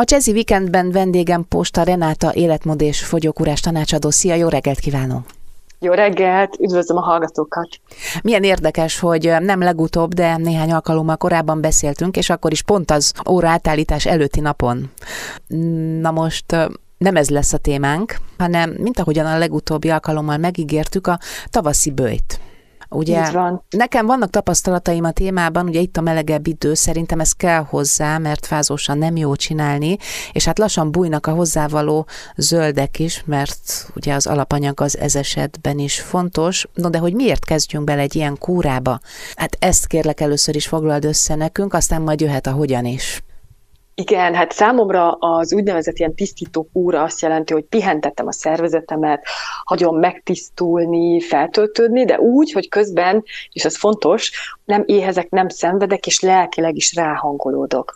A Jazzy Weekendben vendégem Posta Renáta életmód és fogyókúrás tanácsadó. Szia, jó reggelt kívánok! Jó reggelt, üdvözlöm a hallgatókat! Milyen érdekes, hogy nem legutóbb, de néhány alkalommal korábban beszéltünk, és akkor is pont az óra átállítás előtti napon. Na most nem ez lesz a témánk, hanem mint ahogyan a legutóbbi alkalommal megígértük, a tavaszi bőjt. Ugye van. nekem vannak tapasztalataim a témában, ugye itt a melegebb idő, szerintem ez kell hozzá, mert fázósan nem jó csinálni, és hát lassan bújnak a hozzávaló zöldek is, mert ugye az alapanyag az ez esetben is fontos. No, de hogy miért kezdjünk bele egy ilyen kúrába? Hát ezt kérlek először is foglald össze nekünk, aztán majd jöhet a hogyan is. Igen, hát számomra az úgynevezett ilyen tisztító kúra azt jelenti, hogy pihentettem a szervezetemet, hagyom megtisztulni, feltöltődni, de úgy, hogy közben, és ez fontos, nem éhezek, nem szenvedek, és lelkileg is ráhangolódok.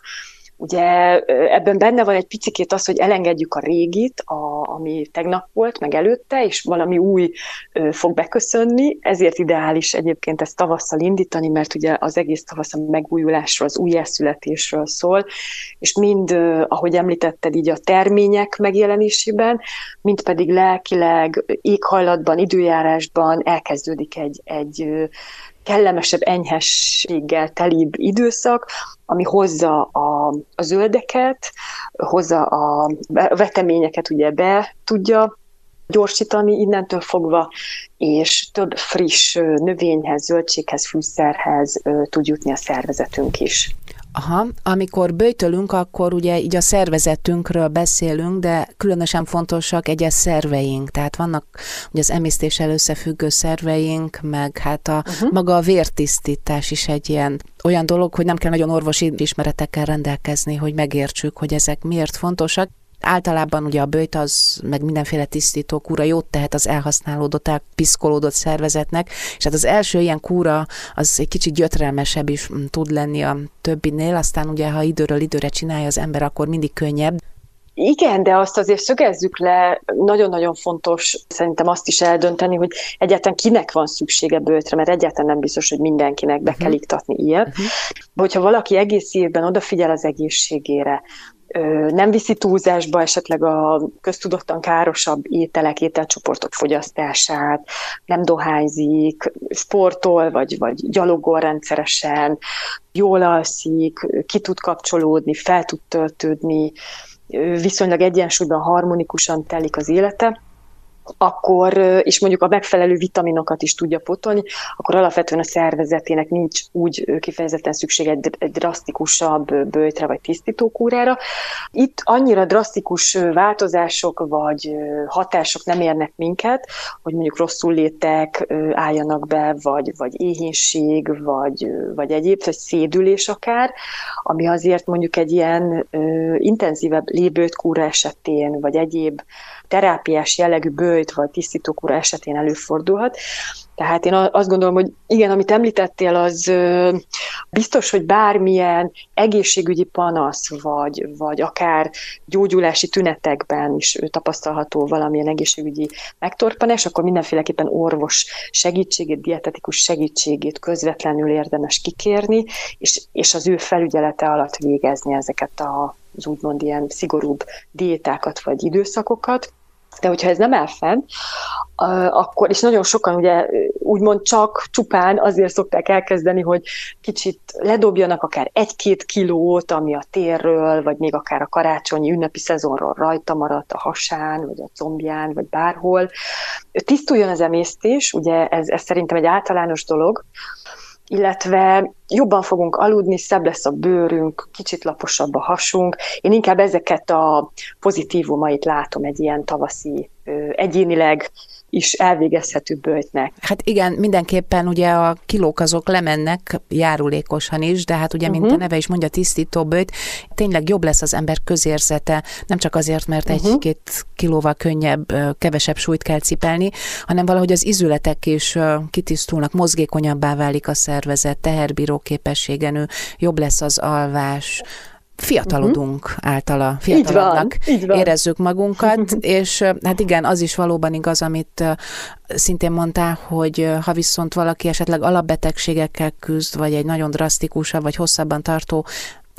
Ugye ebben benne van egy picikét az, hogy elengedjük a régit, a, ami tegnap volt, meg előtte, és valami új ö, fog beköszönni, ezért ideális egyébként ezt tavasszal indítani, mert ugye az egész tavasz a megújulásról, az újjászületésről szól, és mind, ö, ahogy említetted, így a termények megjelenésében, mind pedig lelkileg, éghajlatban, időjárásban elkezdődik egy, egy kellemesebb enyhességgel telibb időszak, ami hozza a, a zöldeket, hozza a veteményeket ugye be tudja gyorsítani innentől fogva, és több friss növényhez, zöldséghez, fűszerhez tud jutni a szervezetünk is. Aha, amikor bőjtölünk, akkor ugye így a szervezetünkről beszélünk, de különösen fontosak egyes szerveink, tehát vannak ugye az emésztéssel összefüggő szerveink, meg hát a uh-huh. maga a vértisztítás is egy ilyen olyan dolog, hogy nem kell nagyon orvosi ismeretekkel rendelkezni, hogy megértsük, hogy ezek miért fontosak. Általában ugye a bőjt az, meg mindenféle tisztító kúra jót tehet az elhasználódott, elpiszkolódott szervezetnek, és hát az első ilyen kúra az egy kicsit gyötrelmesebb is tud lenni a többinél, aztán ugye ha időről időre csinálja az ember, akkor mindig könnyebb. Igen, de azt azért szögezzük le, nagyon-nagyon fontos szerintem azt is eldönteni, hogy egyáltalán kinek van szüksége bőtre, mert egyáltalán nem biztos, hogy mindenkinek be kell mhm. iktatni ilyet. Uh-huh. Hogyha valaki egész évben odafigyel az egészségére, nem viszi túlzásba esetleg a köztudottan károsabb ételek, ételcsoportok fogyasztását, nem dohányzik, sportol, vagy, vagy gyalogol rendszeresen, jól alszik, ki tud kapcsolódni, fel tud töltődni, viszonylag egyensúlyban harmonikusan telik az élete, akkor, és mondjuk a megfelelő vitaminokat is tudja potolni, akkor alapvetően a szervezetének nincs úgy kifejezetten szükség egy, egy drasztikusabb bőjtre vagy tisztítókúrára. Itt annyira drasztikus változások vagy hatások nem érnek minket, hogy mondjuk rosszul létek álljanak be, vagy, vagy éhínség, vagy, vagy egyéb, vagy szédülés akár, ami azért mondjuk egy ilyen intenzívebb lébőtkúra esetén, vagy egyéb terápiás jellegű bőjt vagy tisztítókúra esetén előfordulhat. Tehát én azt gondolom, hogy igen, amit említettél, az biztos, hogy bármilyen egészségügyi panasz, vagy, vagy akár gyógyulási tünetekben is tapasztalható valamilyen egészségügyi megtorpanás, akkor mindenféleképpen orvos segítségét, dietetikus segítségét közvetlenül érdemes kikérni, és, és az ő felügyelete alatt végezni ezeket a az úgymond ilyen szigorúbb diétákat vagy időszakokat. De hogyha ez nem áll fenn, akkor, és nagyon sokan ugye úgymond csak csupán azért szokták elkezdeni, hogy kicsit ledobjanak akár egy-két kilót, ami a térről, vagy még akár a karácsonyi ünnepi szezonról rajta maradt a hasán, vagy a combján, vagy bárhol. Tisztuljon az emésztés, ugye ez, ez szerintem egy általános dolog, illetve jobban fogunk aludni, szebb lesz a bőrünk, kicsit laposabb a hasunk. Én inkább ezeket a pozitívumait látom egy ilyen tavaszi, egyénileg is elvégezhető bőjtnek. Hát igen, mindenképpen ugye a kilók azok lemennek járulékosan is, de hát ugye, mint uh-huh. a mhm. neve is mondja, tisztító bőjt, tényleg jobb lesz az ember közérzete, nem csak azért, mert uh-huh. egy-két kilóval könnyebb, kevesebb súlyt kell cipelni, hanem valahogy az izületek is kitisztulnak, mozgékonyabbá válik a szervezet, teherbíró képessége nő, jobb lesz az alvás, fiatalodunk uh-huh. általa, fiatalabbnak így van, így van. érezzük magunkat, és hát igen, az is valóban igaz, amit szintén mondtál, hogy ha viszont valaki esetleg alapbetegségekkel küzd, vagy egy nagyon drasztikusabb, vagy hosszabban tartó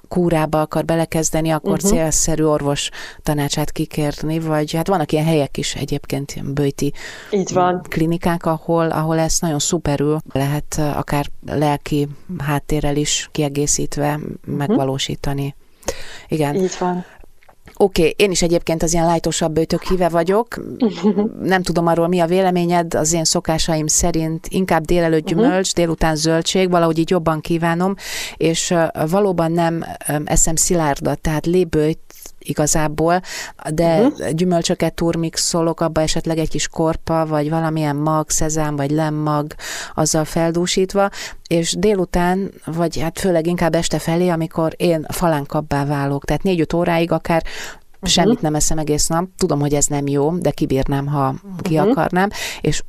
kúrába akar belekezdeni, akkor uh-huh. célszerű orvos tanácsát kikérni, vagy hát vannak ilyen helyek is egyébként, ilyen bőti Így van. klinikák, ahol, ahol ezt nagyon szuperül lehet akár lelki háttérrel is kiegészítve uh-huh. megvalósítani. Igen. Így van. Oké, okay, én is egyébként az ilyen lájtosabb bőtök híve vagyok. Nem tudom arról, mi a véleményed, az én szokásaim szerint inkább délelőtt mhm. gyümölcs, délután zöldség, valahogy így jobban kívánom, és valóban nem eszem szilárdat, tehát lébőjt igazából, de uh-huh. gyümölcsöket turmixolok, abba esetleg egy kis korpa, vagy valamilyen mag, szezám, vagy lemmag, azzal feldúsítva, és délután, vagy hát főleg inkább este felé, amikor én falánkabbá válok, tehát négy-öt óráig akár Uh-huh. Semmit nem eszem egész nap. Tudom, hogy ez nem jó, de kibírnám, ha ki uh-huh. akarnám. És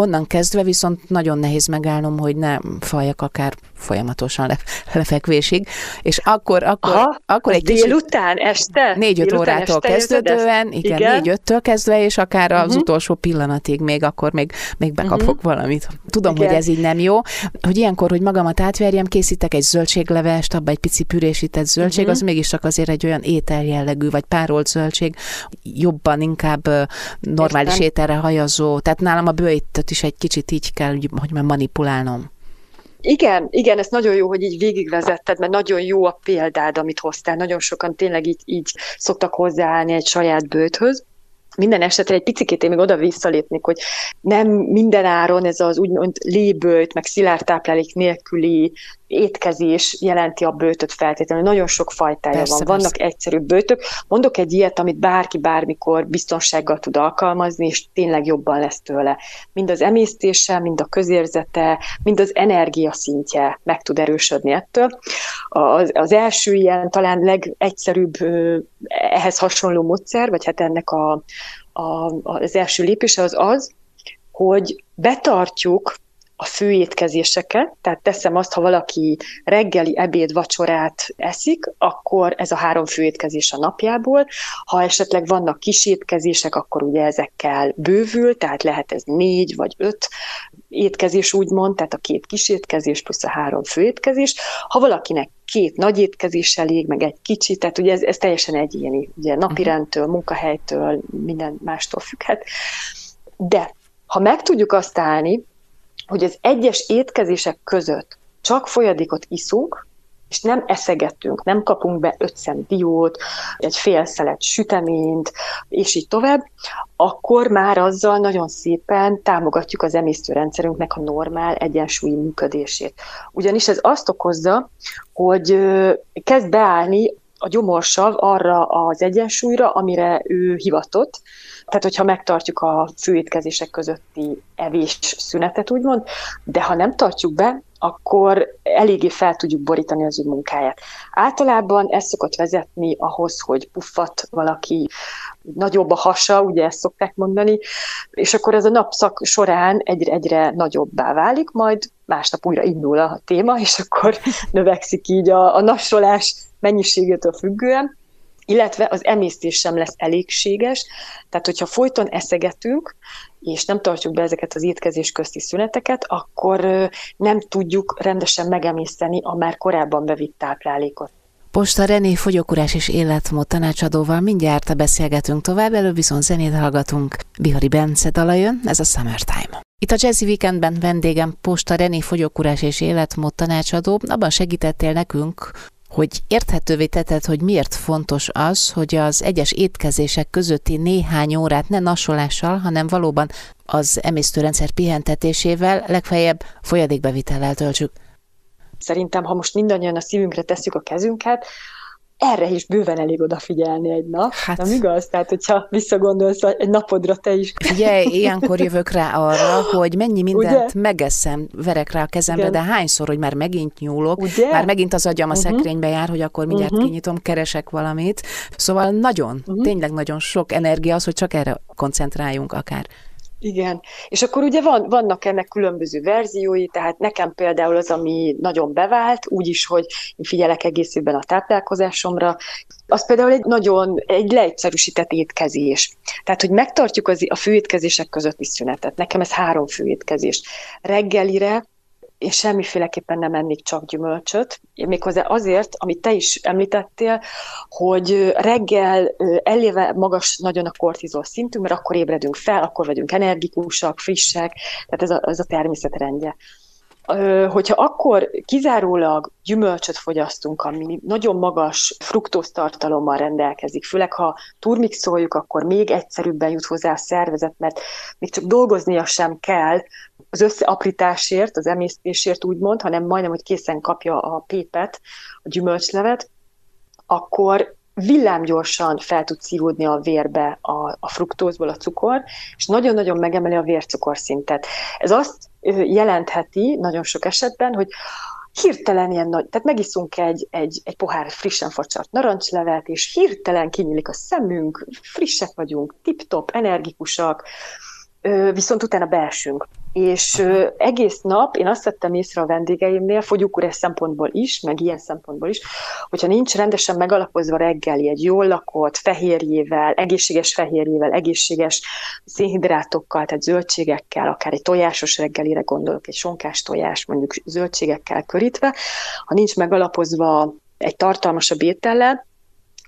onnan kezdve viszont nagyon nehéz megállnom, hogy ne faljak akár folyamatosan le, lefekvésig, és akkor, akkor, Aha, akkor egy kicsit... Délután, este? Négy-öt órától este kezdődően, igen, igen. négy-öttől kezdve, és akár az uh-huh. utolsó pillanatig még, akkor még, még bekapok uh-huh. valamit. Tudom, igen. hogy ez így nem jó. Hogy ilyenkor, hogy magamat átverjem, készítek egy zöldséglevest, abba egy pici pürésített zöldség, uh-huh. az mégiscsak azért egy olyan ételjellegű, vagy párolt zöldség, jobban inkább normális Értem. ételre hajazó. Tehát nálam a bőjtöt is egy kicsit így kell, hogy manipulálnom. Igen, igen, ez nagyon jó, hogy így végigvezetted, mert nagyon jó a példád, amit hoztál. Nagyon sokan tényleg így, így szoktak hozzáállni egy saját bőthöz. Minden esetre egy picit én még oda visszalépnék, hogy nem minden áron ez az úgymond lébőt, meg szilárd táplálék nélküli étkezés jelenti a bőtöt feltétlenül. Nagyon sok fajtája persze, van. Vannak persze. egyszerű bőtök. Mondok egy ilyet, amit bárki bármikor biztonsággal tud alkalmazni, és tényleg jobban lesz tőle. Mind az emésztése, mind a közérzete, mind az energia szintje meg tud erősödni ettől. Az, az első ilyen talán legegyszerűbb ehhez hasonló módszer, vagy hát ennek a, a, az első lépése az az, hogy betartjuk a főétkezéseket, tehát teszem azt, ha valaki reggeli, ebéd, vacsorát eszik, akkor ez a három főétkezés a napjából. Ha esetleg vannak kis étkezések, akkor ugye ezekkel bővül, tehát lehet ez négy vagy öt étkezés úgymond, tehát a két kis étkezés plusz a három főétkezés. Ha valakinek két nagy étkezés elég, meg egy kicsit, tehát ugye ez, ez teljesen egyéni, ugye napirendtől, munkahelytől, minden mástól függhet. De ha meg tudjuk azt állni, hogy az egyes étkezések között csak folyadékot iszunk, és nem eszegetünk, nem kapunk be öt szem diót, egy fél szelet süteményt, és így tovább, akkor már azzal nagyon szépen támogatjuk az emésztőrendszerünknek a normál egyensúlyi működését. Ugyanis ez azt okozza, hogy kezd beállni a gyomorsav arra az egyensúlyra, amire ő hivatott, tehát, hogyha megtartjuk a főétkezések közötti evés szünetet, úgymond, de ha nem tartjuk be, akkor eléggé fel tudjuk borítani az ő munkáját. Általában ez szokott vezetni ahhoz, hogy puffat valaki, nagyobb a hasa, ugye ezt szokták mondani, és akkor ez a napszak során egyre, egyre nagyobbá válik, majd másnap újra indul a téma, és akkor növekszik így a, a nassolás mennyiségétől függően, illetve az emésztés sem lesz elégséges, tehát hogyha folyton eszegetünk, és nem tartjuk be ezeket az étkezés közti szüneteket, akkor nem tudjuk rendesen megemészteni a már korábban bevitt táplálékot. Posta René fogyókurás és életmód tanácsadóval mindjárt beszélgetünk tovább, előbb viszont zenét hallgatunk. Bihari Bence dala ez a Summertime. Itt a Jazzy Weekendben vendégem Posta René fogyókurás és életmód tanácsadó, abban segítettél nekünk, hogy érthetővé tetted, hogy miért fontos az, hogy az egyes étkezések közötti néhány órát ne nasolással, hanem valóban az emésztőrendszer pihentetésével, legfeljebb folyadékbevitellel töltsük. Szerintem, ha most mindannyian a szívünkre tesszük a kezünket, erre is bőven elég odafigyelni egy nap. Hát, nem igaz? Tehát, hogyha visszagondolsz egy napodra te is. Ugye, ilyenkor jövök rá arra, hogy mennyi mindent Ugye? megeszem, verek rá a kezembe, Igen. de hányszor, hogy már megint nyúlok, Ugye? már megint az agyam a uh-huh. szekrénybe jár, hogy akkor mindjárt uh-huh. kinyitom, keresek valamit. Szóval nagyon, uh-huh. tényleg nagyon sok energia az, hogy csak erre koncentráljunk akár. Igen, és akkor ugye van, vannak ennek különböző verziói, tehát nekem például az, ami nagyon bevált, úgyis, hogy én figyelek egész évben a táplálkozásomra, az például egy nagyon, egy leegyszerűsített étkezés. Tehát, hogy megtartjuk az, a főétkezések közötti szünetet. Nekem ez három főétkezés. Reggelire én semmiféleképpen nem ennék csak gyümölcsöt, méghozzá azért, amit te is említettél, hogy reggel eléve magas nagyon a kortizol szintünk, mert akkor ébredünk fel, akkor vagyunk energikusak, frissek, tehát ez a, ez a természetrendje. Hogyha akkor kizárólag gyümölcsöt fogyasztunk, ami nagyon magas fruktóztartalommal rendelkezik, főleg ha turmixoljuk, akkor még egyszerűbben jut hozzá a szervezet, mert még csak dolgoznia sem kell az összeaprításért, az emésztésért úgymond, hanem majdnem, hogy készen kapja a pépet, a gyümölcslevet, akkor villámgyorsan fel tud szívódni a vérbe a, a fruktózból a cukor, és nagyon-nagyon megemeli a vércukorszintet. Ez azt jelentheti nagyon sok esetben, hogy hirtelen ilyen nagy, tehát megiszunk egy, egy, egy pohár frissen facsart narancslevet, és hirtelen kinyílik a szemünk, frissek vagyunk, tip-top, energikusak, viszont utána beesünk. És egész nap én azt vettem észre a vendégeimnél, fogyókúrás szempontból is, meg ilyen szempontból is, hogyha nincs rendesen megalapozva reggeli egy jól lakott fehérjével, egészséges fehérjével, egészséges szénhidrátokkal, tehát zöldségekkel, akár egy tojásos reggelire gondolok, egy sonkás tojás, mondjuk zöldségekkel körítve, ha nincs megalapozva egy tartalmasabb étellel,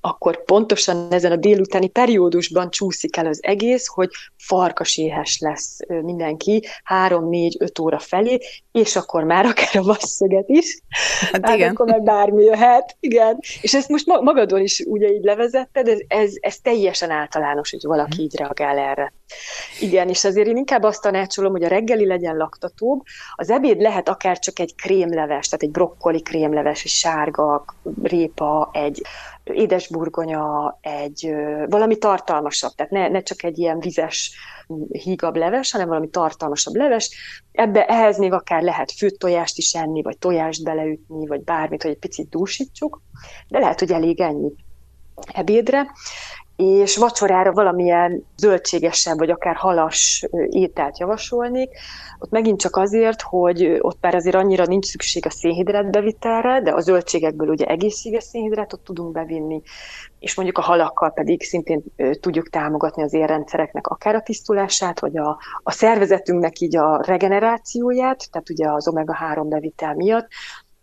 akkor pontosan ezen a délutáni periódusban csúszik el az egész, hogy farkaséhes lesz mindenki három-négy-öt óra felé, és akkor már akár a vasszöget is. Hát, hát igen. akkor meg bármi jöhet. Igen. És ezt most magadon is ugye így levezetted, ez, ez, ez teljesen általános, hogy valaki hmm. így reagál erre. Igen, és azért én inkább azt tanácsolom, hogy a reggeli legyen laktatóbb, az ebéd lehet akár csak egy krémleves, tehát egy brokkoli krémleves, egy sárga répa, egy édesburgonya, egy valami tartalmasabb, tehát ne, ne csak egy ilyen vizes, hígabb leves, hanem valami tartalmasabb leves. Ebbe ehhez még akár lehet főtt tojást is enni, vagy tojást beleütni, vagy bármit, hogy egy picit dúsítsuk, de lehet, hogy elég ennyi ebédre és vacsorára valamilyen zöldségesebb, vagy akár halas ételt javasolnék. Ott megint csak azért, hogy ott már azért annyira nincs szükség a szénhidrát bevitelre, de a zöldségekből ugye egészséges szénhidrátot tudunk bevinni, és mondjuk a halakkal pedig szintén tudjuk támogatni az érrendszereknek akár a tisztulását, vagy a, a szervezetünknek így a regenerációját, tehát ugye az omega-3 bevitel miatt,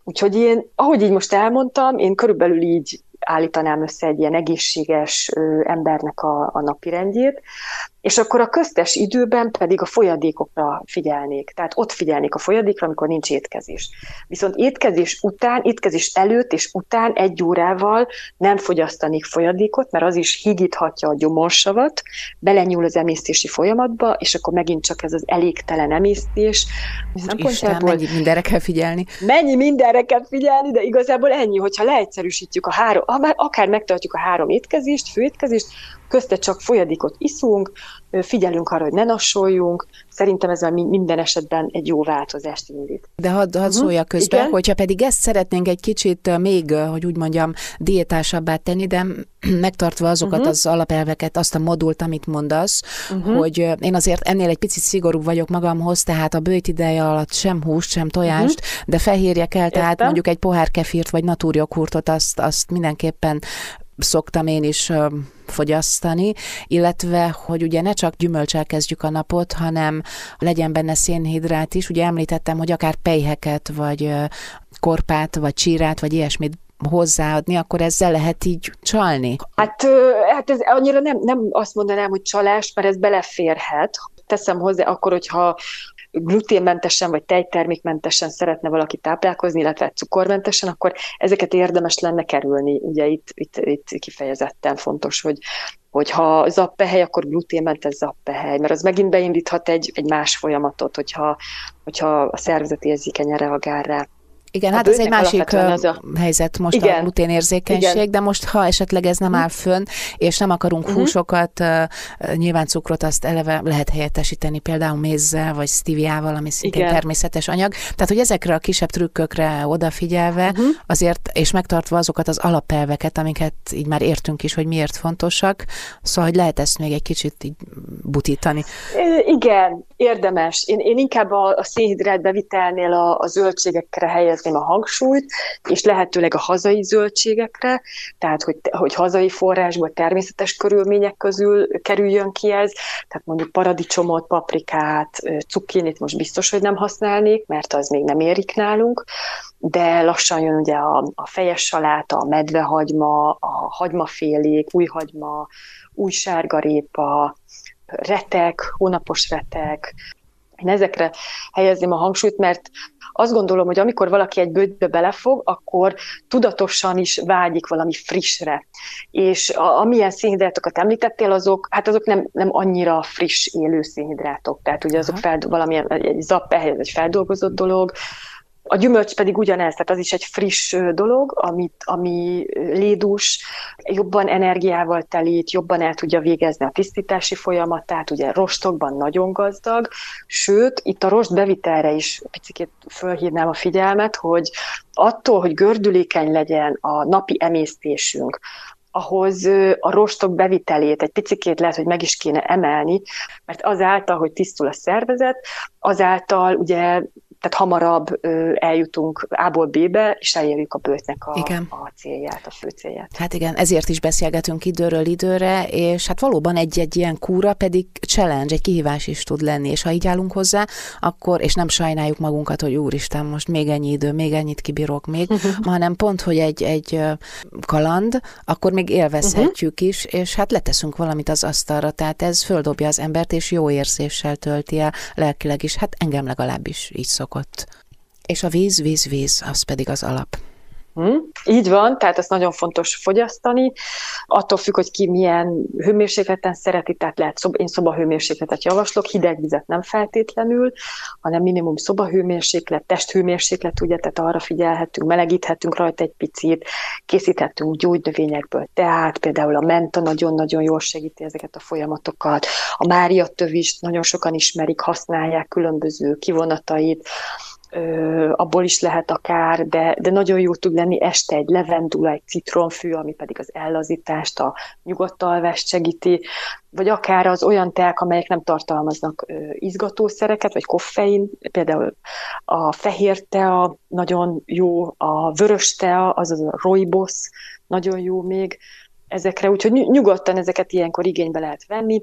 Úgyhogy én, ahogy így most elmondtam, én körülbelül így állítanám össze egy ilyen egészséges embernek a, a napirendjét, és akkor a köztes időben pedig a folyadékokra figyelnék. Tehát ott figyelnék a folyadékra, amikor nincs étkezés. Viszont étkezés után, étkezés előtt és után egy órával nem fogyasztanék folyadékot, mert az is higíthatja a gyomorsavat, belenyúl az emésztési folyamatba, és akkor megint csak ez az elégtelen emésztés. Isten, mennyi mindenre kell figyelni. Mennyi mindenre kell figyelni, de igazából ennyi, hogyha leegyszerűsítjük a három, akár megtartjuk a három étkezést, főétkezést, közte csak folyadékot iszunk, figyelünk arra, hogy ne nassoljunk, szerintem ez minden esetben egy jó változást indít. De hadd had uh-huh. szóljak közben, Igen? hogyha pedig ezt szeretnénk egy kicsit még, hogy úgy mondjam, diétásabbá tenni, de megtartva azokat uh-huh. az alapelveket, azt a modult, amit mondasz, uh-huh. hogy én azért ennél egy picit szigorú vagyok magamhoz, tehát a bőjt ideje alatt sem húst, sem tojást, uh-huh. de fehérjek el, tehát Értem. mondjuk egy pohár kefírt vagy natúrjoghurtot, azt, azt mindenképpen szoktam én is fogyasztani, illetve, hogy ugye ne csak gyümölcsel kezdjük a napot, hanem legyen benne szénhidrát is. Ugye említettem, hogy akár pejheket, vagy korpát, vagy csírát, vagy ilyesmit hozzáadni, akkor ezzel lehet így csalni? Hát, hát ez annyira nem, nem azt mondanám, hogy csalás, mert ez beleférhet. Teszem hozzá akkor, hogyha gluténmentesen vagy tejtermékmentesen szeretne valaki táplálkozni, illetve cukormentesen, akkor ezeket érdemes lenne kerülni. Ugye itt, itt, itt kifejezetten fontos, hogy hogyha zappehely, akkor gluténmentes zappehely, mert az megint beindíthat egy, egy más folyamatot, hogyha, hogyha a szervezet érzékenyen reagál rá. Igen, a hát ez egy másik az a... helyzet most igen, a gluténérzékenység, igen. de most ha esetleg ez nem mhm. áll fönn, és nem akarunk uh-huh. húsokat, nyilván cukrot azt eleve lehet helyettesíteni például mézzel, vagy stiviával, ami szintén igen. természetes anyag. Tehát, hogy ezekre a kisebb trükkökre odafigyelve, uh-huh. azért, és megtartva azokat az alapelveket, amiket így már értünk is, hogy miért fontosak, szóval, hogy lehet ezt még egy kicsit így butítani. Igen, érdemes. Én, én inkább a, a szénhidrát bevitelnél a, a zöldségekre helyez helyezném a hangsúlyt, és lehetőleg a hazai zöldségekre, tehát hogy, hogy hazai forrásból, természetes körülmények közül kerüljön ki ez, tehát mondjuk paradicsomot, paprikát, cukkinit most biztos, hogy nem használnék, mert az még nem érik nálunk, de lassan jön ugye a, a fejes saláta, a medvehagyma, a hagymafélék, újhagyma, új sárgarépa, retek, hónapos retek. Én ezekre helyezném a hangsúlyt, mert azt gondolom, hogy amikor valaki egy bőtbe belefog, akkor tudatosan is vágyik valami frissre. És a, amilyen szénhidrátokat említettél, azok, hát azok nem, nem annyira friss élő szénhidrátok. Tehát ugye azok fel, valamilyen egy zapp, ehhez egy feldolgozott dolog, a gyümölcs pedig ugyanez, tehát az is egy friss dolog, amit, ami lédús, jobban energiával telít, jobban el tudja végezni a tisztítási folyamatát, ugye rostokban nagyon gazdag, sőt, itt a rost bevitelre is picit fölhívnám a figyelmet, hogy attól, hogy gördülékeny legyen a napi emésztésünk, ahhoz a rostok bevitelét egy picikét lehet, hogy meg is kéne emelni, mert azáltal, hogy tisztul a szervezet, azáltal ugye tehát hamarabb eljutunk A-ból B-be, és elérjük a bőtnek a, igen. a célját, a fő célját. Hát igen, ezért is beszélgetünk időről időre, és hát valóban egy-egy ilyen kúra pedig challenge, egy kihívás is tud lenni, és ha így állunk hozzá, akkor, és nem sajnáljuk magunkat, hogy úristen, most még ennyi idő, még ennyit kibírok még, uh-huh. hanem pont, hogy egy, egy kaland, akkor még élvezhetjük uh-huh. is, és hát leteszünk valamit az asztalra, tehát ez földobja az embert, és jó érzéssel tölti el lelkileg is, hát engem legalábbis így szok szokott. És a víz, víz, víz, az pedig az alap. Hmm, így van, tehát ezt nagyon fontos fogyasztani. Attól függ, hogy ki milyen hőmérsékleten szereti, tehát lehet szoba, én szobahőmérsékletet javaslok, hideg vizet nem feltétlenül, hanem minimum szobahőmérséklet, testhőmérséklet, ugye, tehát arra figyelhetünk, melegíthetünk rajta egy picit, készíthetünk gyógynövényekből, tehát például a menta nagyon-nagyon jól segíti ezeket a folyamatokat, a mária tövist nagyon sokan ismerik, használják különböző kivonatait, abból is lehet akár, de, de nagyon jó tud lenni este egy levendula, egy citromfű, ami pedig az ellazítást, a nyugodt alvást segíti, vagy akár az olyan teák, amelyek nem tartalmaznak izgatószereket, vagy koffein, például a fehér tea nagyon jó, a vörös tea, azaz a rooibos nagyon jó még ezekre, úgyhogy nyugodtan ezeket ilyenkor igénybe lehet venni,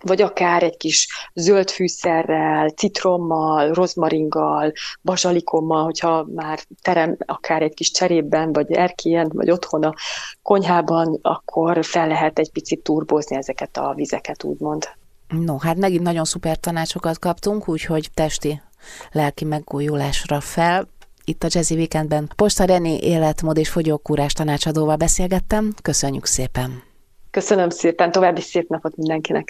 vagy akár egy kis zöld fűszerrel, citrommal, rozmaringgal, bazsalikommal, hogyha már terem akár egy kis cserében, vagy erkélyen, vagy otthon a konyhában, akkor fel lehet egy picit turbózni ezeket a vizeket, úgymond. No, hát megint nagyon szuper tanácsokat kaptunk, úgyhogy testi, lelki megújulásra fel. Itt a Jazzy Weekendben Posta René életmód és fogyókúrás tanácsadóval beszélgettem. Köszönjük szépen! Köszönöm szépen, további szép napot mindenkinek!